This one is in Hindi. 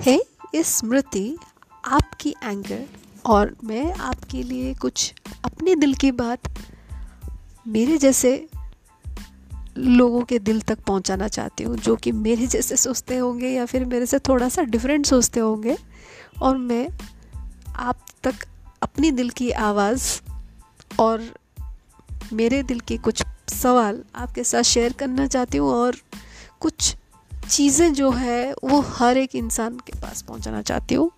है ये स्मृति आपकी एंकर और मैं आपके लिए कुछ अपने दिल की बात मेरे जैसे लोगों के दिल तक पहुंचाना चाहती हूँ, जो कि मेरे जैसे सोचते होंगे या फिर मेरे से थोड़ा सा डिफरेंट सोचते होंगे। और मैं आप तक अपनी दिल की आवाज़ और मेरे दिल के कुछ सवाल आपके साथ शेयर करना चाहती हूँ और कुछ चीज़ें जो है वो हर एक इंसान के पास पहुंचाना चाहती हूँ।